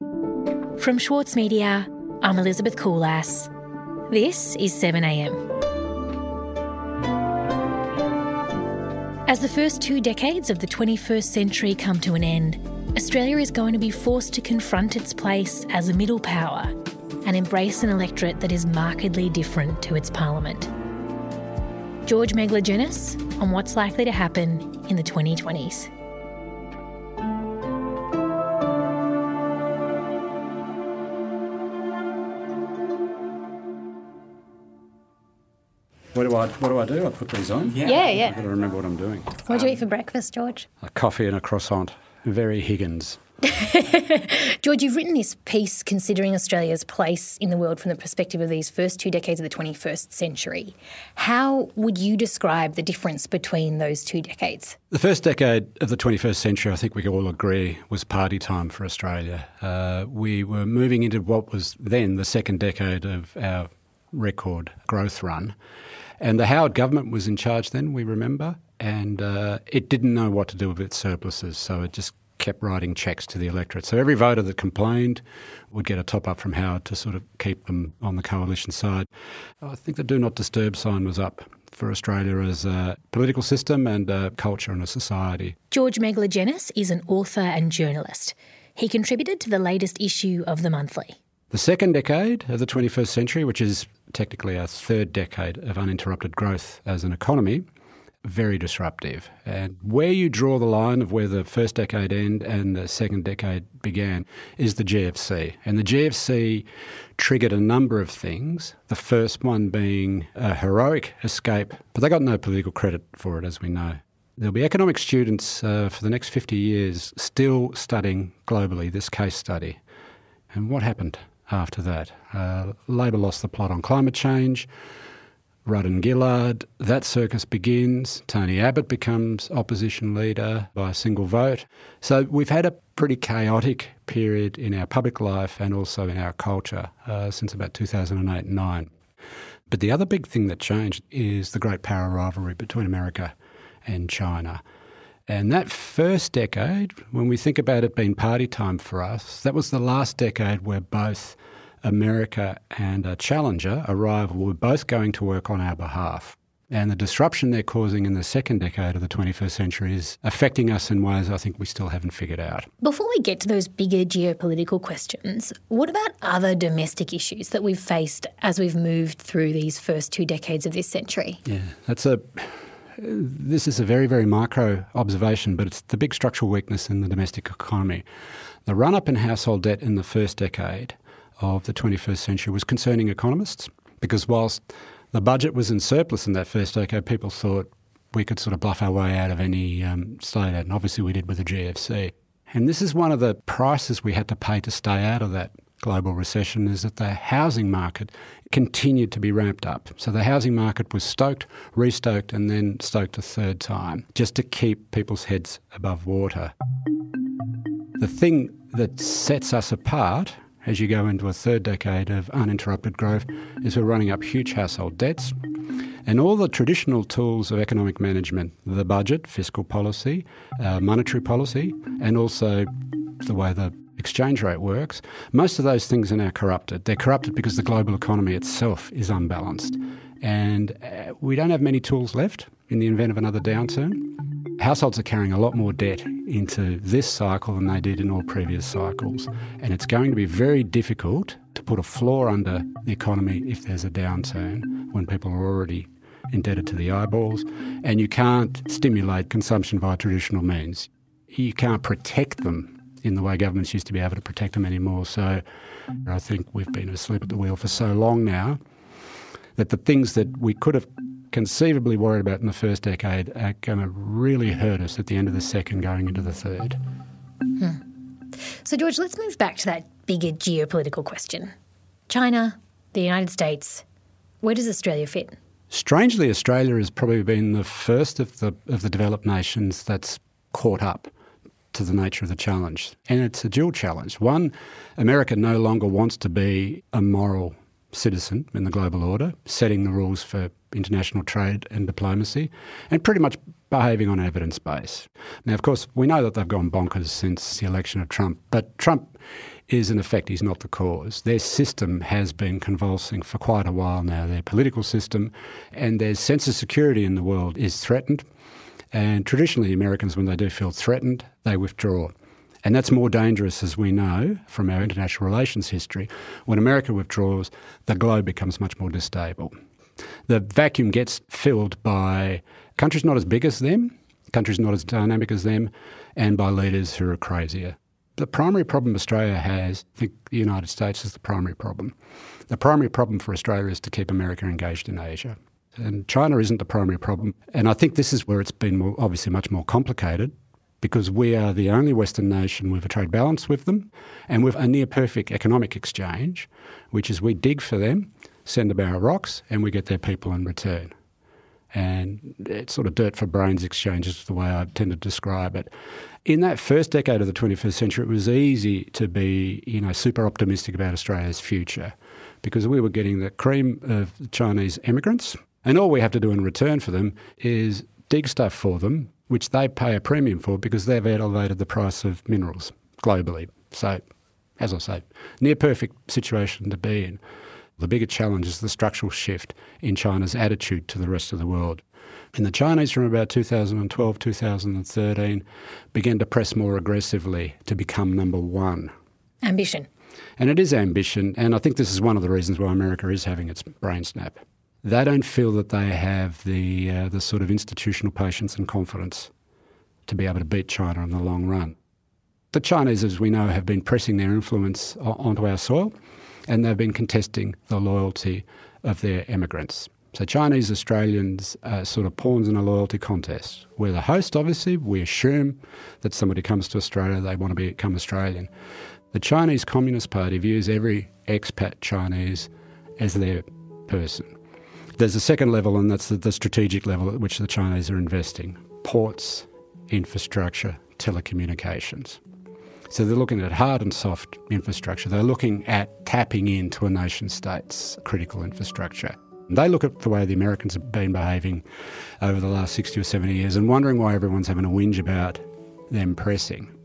From Schwartz Media, I'm Elizabeth Kulas. This is 7am. As the first two decades of the 21st century come to an end, Australia is going to be forced to confront its place as a middle power and embrace an electorate that is markedly different to its parliament. George Megalogenis on what's likely to happen in the 2020s. What do I what do I do? I put these on. Yeah, yeah. I've got to remember what I'm doing. What do you eat for breakfast, George? A coffee and a croissant. Very Higgins. George, you've written this piece considering Australia's place in the world from the perspective of these first two decades of the 21st century. How would you describe the difference between those two decades? The first decade of the 21st century, I think we all agree, was party time for Australia. Uh, we were moving into what was then the second decade of our record growth run. And the Howard government was in charge then, we remember, and uh, it didn't know what to do with its surpluses, so it just kept writing checks to the electorate. So every voter that complained would get a top up from Howard to sort of keep them on the coalition side. I think the do not disturb sign was up for Australia as a political system and a culture and a society. George Megalogenis is an author and journalist. He contributed to the latest issue of The Monthly. The second decade of the 21st century, which is technically our third decade of uninterrupted growth as an economy, very disruptive. And where you draw the line of where the first decade end and the second decade began is the GFC. And the GFC triggered a number of things, the first one being a heroic escape, but they got no political credit for it, as we know. There'll be economic students uh, for the next 50 years still studying globally this case study. And what happened? After that. Uh, Labor lost the plot on climate change. Rudd and Gillard, that circus begins. Tony Abbott becomes opposition leader by a single vote. So we've had a pretty chaotic period in our public life and also in our culture uh, since about 2008 and 9. But the other big thing that changed is the great power rivalry between America and China. And that first decade, when we think about it being party time for us, that was the last decade where both America and a challenger, a rival, were both going to work on our behalf. And the disruption they're causing in the second decade of the 21st century is affecting us in ways I think we still haven't figured out. Before we get to those bigger geopolitical questions, what about other domestic issues that we've faced as we've moved through these first two decades of this century? Yeah, that's a this is a very, very micro observation, but it's the big structural weakness in the domestic economy. The run up in household debt in the first decade of the 21st century was concerning economists because whilst the budget was in surplus in that first decade, people thought we could sort of bluff our way out of any um, state aid, and obviously we did with the GFC. And this is one of the prices we had to pay to stay out of that global recession is that the housing market continued to be ramped up. So the housing market was stoked, restoked, and then stoked a third time just to keep people's heads above water. The thing that sets us apart as you go into a third decade of uninterrupted growth is we're running up huge household debts. And all the traditional tools of economic management, the budget, fiscal policy, uh, monetary policy, and also the way the exchange rate works, most of those things are now corrupted. They're corrupted because the global economy itself is unbalanced. And uh, we don't have many tools left in the event of another downturn. Households are carrying a lot more debt into this cycle than they did in all previous cycles. And it's going to be very difficult to put a floor under the economy if there's a downturn when people are already indebted to the eyeballs. And you can't stimulate consumption via traditional means. You can't protect them in the way governments used to be able to protect them anymore. So I think we've been asleep at the wheel for so long now that the things that we could have conceivably worried about in the first decade are going to really hurt us at the end of the second, going into the third. Hmm. So, George, let's move back to that bigger geopolitical question China, the United States, where does Australia fit? Strangely, Australia has probably been the first of the of the developed nations that's caught up to the nature of the challenge. And it's a dual challenge. One, America no longer wants to be a moral citizen in the global order, setting the rules for international trade and diplomacy, and pretty much behaving on evidence base. Now, of course, we know that they've gone bonkers since the election of Trump, but Trump is in effect, he's not the cause. Their system has been convulsing for quite a while now, their political system, and their sense of security in the world is threatened. And traditionally, Americans, when they do feel threatened, they withdraw. And that's more dangerous, as we know from our international relations history. When America withdraws, the globe becomes much more distable. The vacuum gets filled by countries not as big as them, countries not as dynamic as them, and by leaders who are crazier. The primary problem Australia has, I think the United States is the primary problem. The primary problem for Australia is to keep America engaged in Asia. And China isn't the primary problem. And I think this is where it's been more, obviously much more complicated because we are the only Western nation with a trade balance with them and with a near perfect economic exchange, which is we dig for them, send barrel of rocks, and we get their people in return. And it's sort of dirt for brains exchange is the way I tend to describe it. In that first decade of the 21st century, it was easy to be, you know, super optimistic about Australia's future because we were getting the cream of Chinese immigrants, and all we have to do in return for them is dig stuff for them, which they pay a premium for because they've elevated the price of minerals globally. So, as I say, near perfect situation to be in. The bigger challenge is the structural shift in China's attitude to the rest of the world. And the Chinese, from about 2012, 2013, began to press more aggressively to become number one. Ambition. And it is ambition, and I think this is one of the reasons why America is having its brain snap. They don't feel that they have the, uh, the sort of institutional patience and confidence to be able to beat China in the long run. The Chinese, as we know, have been pressing their influence onto our soil and they've been contesting the loyalty of their immigrants. So Chinese Australians are sort of pawns in a loyalty contest. We're the host, obviously. We assume that somebody comes to Australia, they want to become Australian. The Chinese Communist Party views every expat Chinese as their person. There's a second level, and that's the, the strategic level at which the Chinese are investing ports, infrastructure, telecommunications. So they're looking at hard and soft infrastructure. They're looking at tapping into a nation state's critical infrastructure. They look at the way the Americans have been behaving over the last 60 or 70 years and wondering why everyone's having a whinge about them pressing.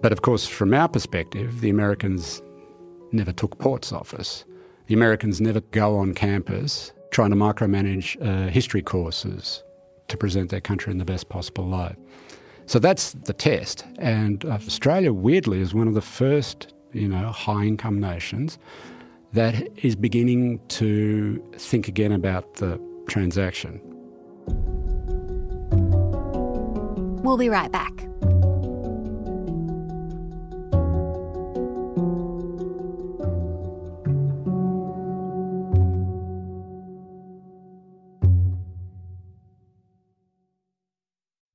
But of course, from our perspective, the Americans never took ports off us. The Americans never go on campus trying to micromanage uh, history courses to present their country in the best possible light. So that's the test. And uh, Australia, weirdly, is one of the first, you know, high income nations that is beginning to think again about the transaction. We'll be right back.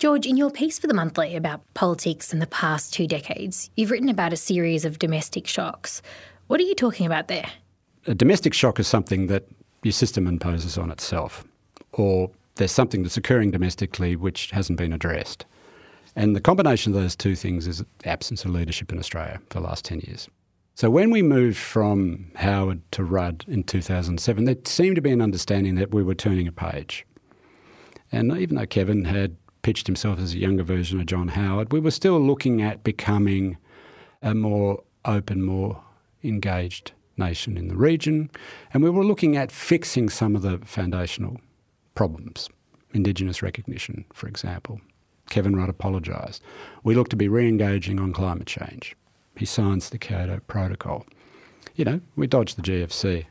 George, in your piece for the monthly about politics in the past two decades, you've written about a series of domestic shocks. What are you talking about there? A domestic shock is something that your system imposes on itself, or there's something that's occurring domestically which hasn't been addressed. And the combination of those two things is the absence of leadership in Australia for the last 10 years. So when we moved from Howard to Rudd in 2007, there seemed to be an understanding that we were turning a page. And even though Kevin had pitched himself as a younger version of John Howard, we were still looking at becoming a more open, more engaged nation in the region. And we were looking at fixing some of the foundational problems, Indigenous recognition, for example. Kevin Rudd apologised. We look to be re engaging on climate change. He signs the Kyoto Protocol. You know, we dodged the GFC.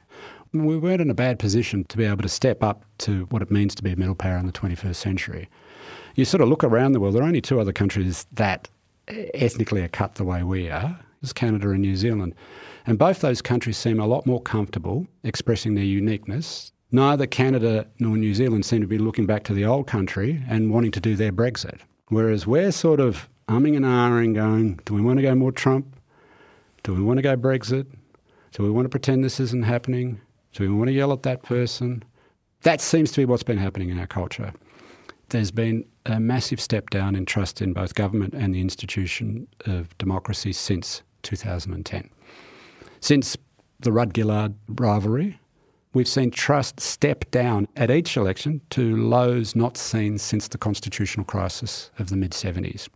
We weren't in a bad position to be able to step up to what it means to be a middle power in the 21st century. You sort of look around the world, there are only two other countries that uh, ethnically are cut the way we are. It's Canada and New Zealand. And both those countries seem a lot more comfortable expressing their uniqueness. Neither Canada nor New Zealand seem to be looking back to the old country and wanting to do their Brexit. Whereas we're sort of umming and ahhing, going, do we want to go more Trump? Do we want to go Brexit? Do we want to pretend this isn't happening? Do we want to yell at that person? That seems to be what's been happening in our culture. There's been a massive step down in trust in both government and the institution of democracy since 2010. Since the Rudd Gillard rivalry, we've seen trust step down at each election to lows not seen since the constitutional crisis of the mid 70s.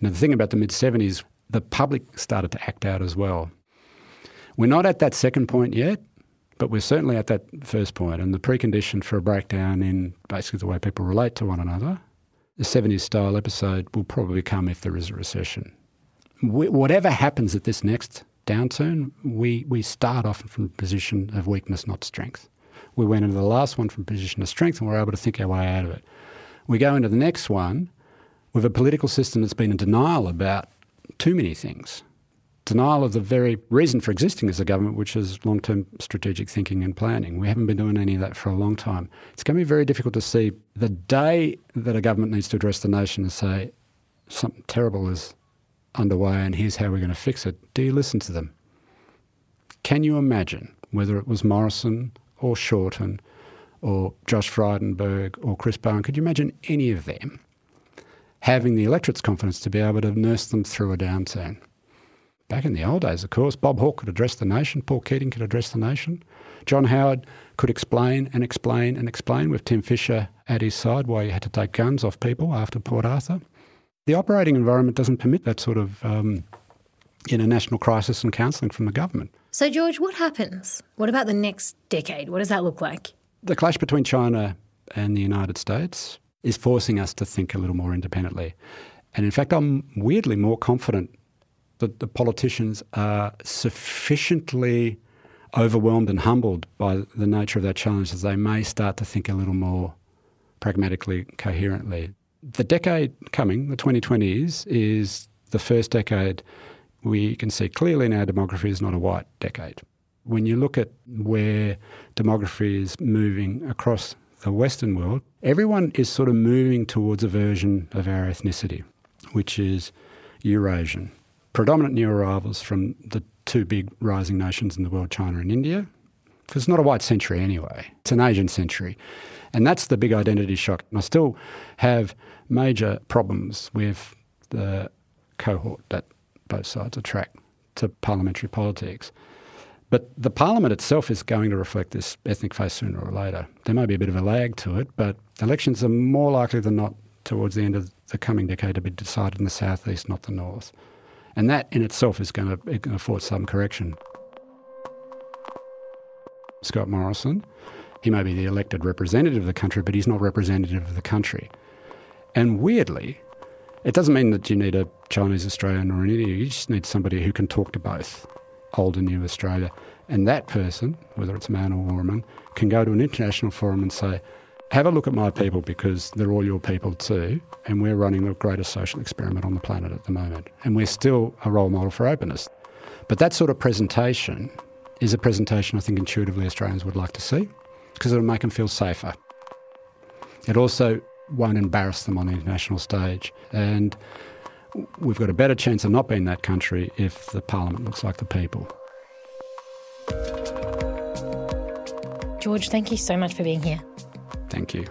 Now, the thing about the mid 70s, the public started to act out as well. We're not at that second point yet, but we're certainly at that first point, and the precondition for a breakdown in basically the way people relate to one another, the 70s style episode will probably come if there is a recession. whatever happens at this next downturn, we, we start off from a position of weakness, not strength. We went into the last one from a position of strength and we're able to think our way out of it. We go into the next one with a political system that's been in denial about too many things. Denial of the very reason for existing as a government, which is long term strategic thinking and planning. We haven't been doing any of that for a long time. It's going to be very difficult to see the day that a government needs to address the nation and say something terrible is underway and here's how we're going to fix it. Do you listen to them? Can you imagine whether it was Morrison or Shorten or Josh Frydenberg or Chris Bowen, could you imagine any of them having the electorate's confidence to be able to nurse them through a downturn? Back in the old days, of course, Bob Hawke could address the nation, Paul Keating could address the nation, John Howard could explain and explain and explain with Tim Fischer at his side why he had to take guns off people after Port Arthur. The operating environment doesn't permit that sort of um, international crisis and counselling from the government. So, George, what happens? What about the next decade? What does that look like? The clash between China and the United States is forcing us to think a little more independently. And in fact, I'm weirdly more confident that the politicians are sufficiently overwhelmed and humbled by the nature of that challenge that they may start to think a little more pragmatically, coherently the decade coming, the 2020s, is the first decade we can see clearly in our demography is not a white decade. When you look at where demography is moving across the Western world, everyone is sort of moving towards a version of our ethnicity, which is Eurasian. Predominant new arrivals from the two big rising nations in the world, China and India, because it's not a white century anyway, it's an Asian century. And that's the big identity shock. And I still have major problems with the cohort that both sides attract to parliamentary politics. But the parliament itself is going to reflect this ethnic face sooner or later. There may be a bit of a lag to it, but elections are more likely than not towards the end of the coming decade to be decided in the southeast, not the north. And that in itself is going to afford some correction. Scott Morrison he may be the elected representative of the country, but he's not representative of the country. And weirdly, it doesn't mean that you need a Chinese Australian or an Indian. You just need somebody who can talk to both old and new Australia. And that person, whether it's a man or a woman, can go to an international forum and say, have a look at my people because they're all your people too. And we're running the greatest social experiment on the planet at the moment. And we're still a role model for openness. But that sort of presentation is a presentation I think intuitively Australians would like to see because it'll make them feel safer. It also won't embarrass them on the international stage. And we've got a better chance of not being that country if the parliament looks like the people. George, thank you so much for being here. Thank you.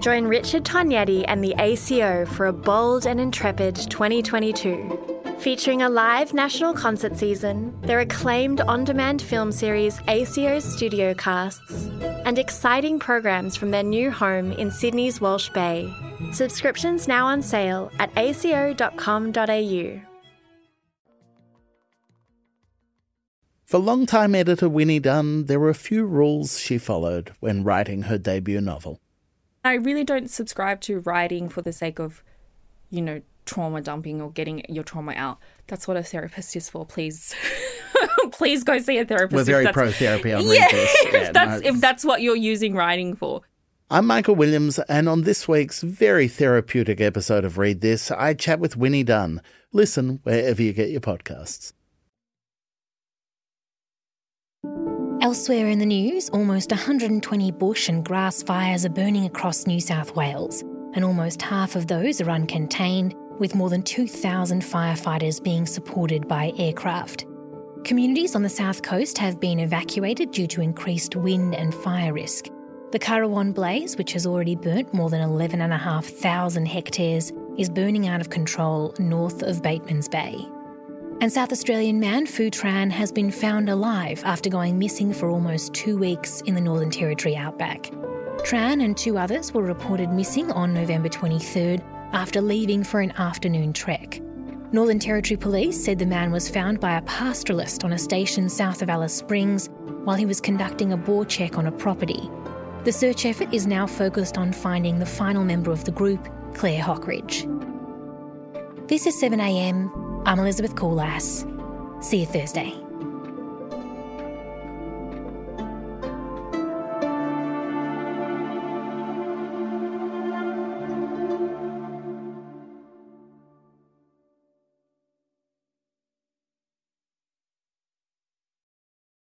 Join Richard Tognetti and the ACO for a bold and intrepid 2022. Featuring a live national concert season, their acclaimed on demand film series ACO's Studio Casts, and exciting programs from their new home in Sydney's Walsh Bay. Subscriptions now on sale at aco.com.au. For longtime editor Winnie Dunn, there were a few rules she followed when writing her debut novel. I really don't subscribe to writing for the sake of, you know, trauma dumping or getting your trauma out. That's what a therapist is for. Please, please go see a therapist. We're very pro therapy on Yeah, if Yeah, that's no, if that's what you're using writing for. I'm Michael Williams, and on this week's very therapeutic episode of Read This, I chat with Winnie Dunn. Listen wherever you get your podcasts. Elsewhere in the news, almost 120 bush and grass fires are burning across New South Wales, and almost half of those are uncontained, with more than 2,000 firefighters being supported by aircraft. Communities on the south coast have been evacuated due to increased wind and fire risk. The Currawan blaze, which has already burnt more than 11,500 hectares, is burning out of control north of Batemans Bay. And South Australian man Phu Tran has been found alive after going missing for almost two weeks in the Northern Territory outback. Tran and two others were reported missing on November 23rd after leaving for an afternoon trek. Northern Territory Police said the man was found by a pastoralist on a station south of Alice Springs while he was conducting a bore check on a property. The search effort is now focused on finding the final member of the group, Claire Hockridge. This is 7am. I'm Elizabeth Kulas. See you Thursday.